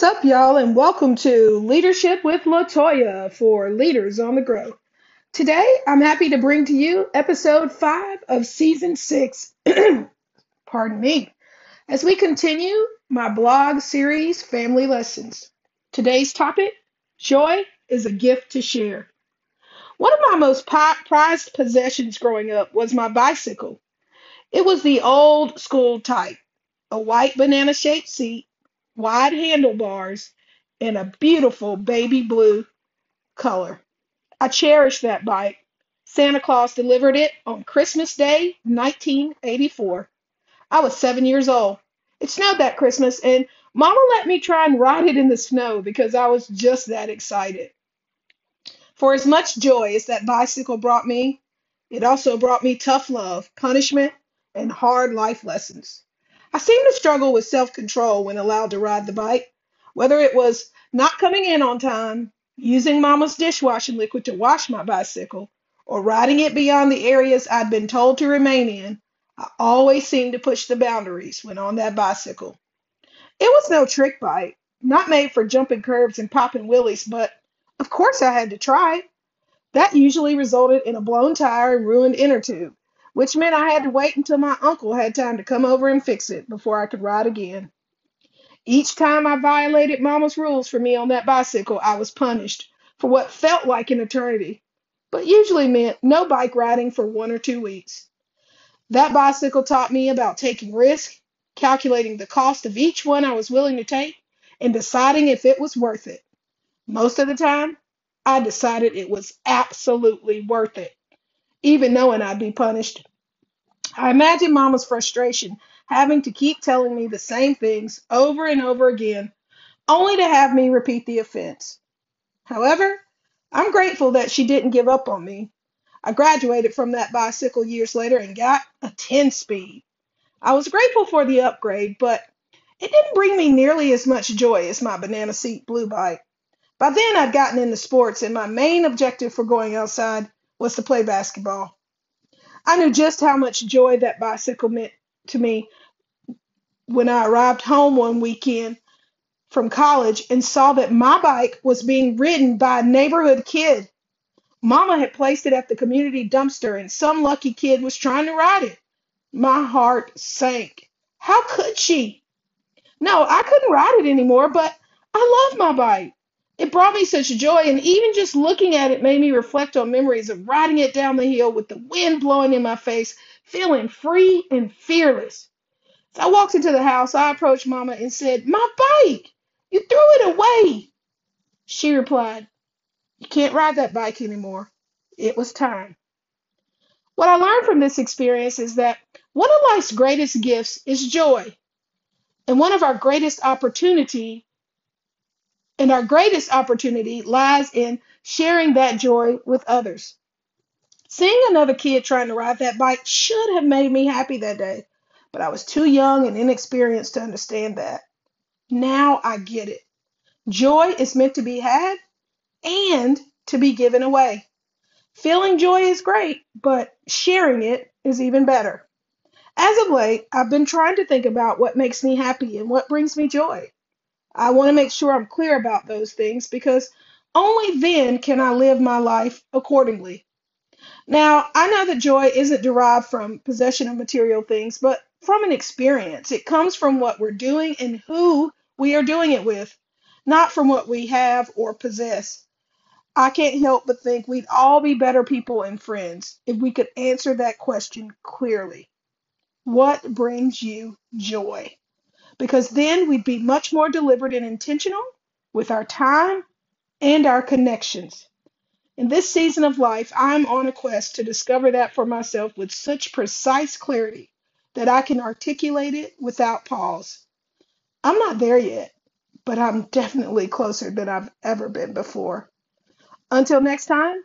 What's up, y'all, and welcome to Leadership with Latoya for Leaders on the Grow. Today, I'm happy to bring to you episode five of season six. Pardon me. As we continue my blog series, Family Lessons. Today's topic Joy is a gift to share. One of my most prized possessions growing up was my bicycle. It was the old school type, a white banana shaped seat wide handlebars, and a beautiful baby blue color. I cherish that bike. Santa Claus delivered it on Christmas Day, 1984. I was seven years old. It snowed that Christmas, and Mama let me try and ride it in the snow because I was just that excited. For as much joy as that bicycle brought me, it also brought me tough love, punishment, and hard life lessons. I seemed to struggle with self control when allowed to ride the bike, whether it was not coming in on time, using mama's dishwashing liquid to wash my bicycle, or riding it beyond the areas I'd been told to remain in. I always seemed to push the boundaries when on that bicycle. It was no trick bike, not made for jumping curbs and popping wheelies, but of course I had to try. That usually resulted in a blown tire and ruined inner tube which meant I had to wait until my uncle had time to come over and fix it before I could ride again. Each time I violated Mama's rules for me on that bicycle, I was punished for what felt like an eternity, but usually meant no bike riding for one or two weeks. That bicycle taught me about taking risk, calculating the cost of each one I was willing to take, and deciding if it was worth it. Most of the time, I decided it was absolutely worth it even knowing I'd be punished. I imagine Mama's frustration having to keep telling me the same things over and over again, only to have me repeat the offense. However, I'm grateful that she didn't give up on me. I graduated from that bicycle years later and got a 10 speed. I was grateful for the upgrade, but it didn't bring me nearly as much joy as my banana seat blue bike. By then, I'd gotten into sports, and my main objective for going outside was to play basketball. I knew just how much joy that bicycle meant to me when I arrived home one weekend from college and saw that my bike was being ridden by a neighborhood kid. Mama had placed it at the community dumpster and some lucky kid was trying to ride it. My heart sank. How could she? No, I couldn't ride it anymore, but I love my bike. It brought me such joy, and even just looking at it made me reflect on memories of riding it down the hill with the wind blowing in my face, feeling free and fearless. As I walked into the house, I approached Mama and said, My bike! You threw it away! She replied, You can't ride that bike anymore. It was time. What I learned from this experience is that one of life's greatest gifts is joy. And one of our greatest opportunity and our greatest opportunity lies in sharing that joy with others. Seeing another kid trying to ride that bike should have made me happy that day, but I was too young and inexperienced to understand that. Now I get it. Joy is meant to be had and to be given away. Feeling joy is great, but sharing it is even better. As of late, I've been trying to think about what makes me happy and what brings me joy. I want to make sure I'm clear about those things because only then can I live my life accordingly. Now, I know that joy isn't derived from possession of material things, but from an experience. It comes from what we're doing and who we are doing it with, not from what we have or possess. I can't help but think we'd all be better people and friends if we could answer that question clearly. What brings you joy? Because then we'd be much more deliberate and intentional with our time and our connections. In this season of life, I'm on a quest to discover that for myself with such precise clarity that I can articulate it without pause. I'm not there yet, but I'm definitely closer than I've ever been before. Until next time,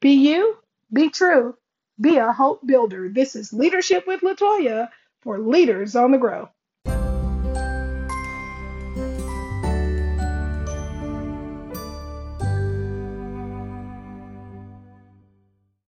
be you, be true, be a hope builder. This is Leadership with Latoya for Leaders on the Grow.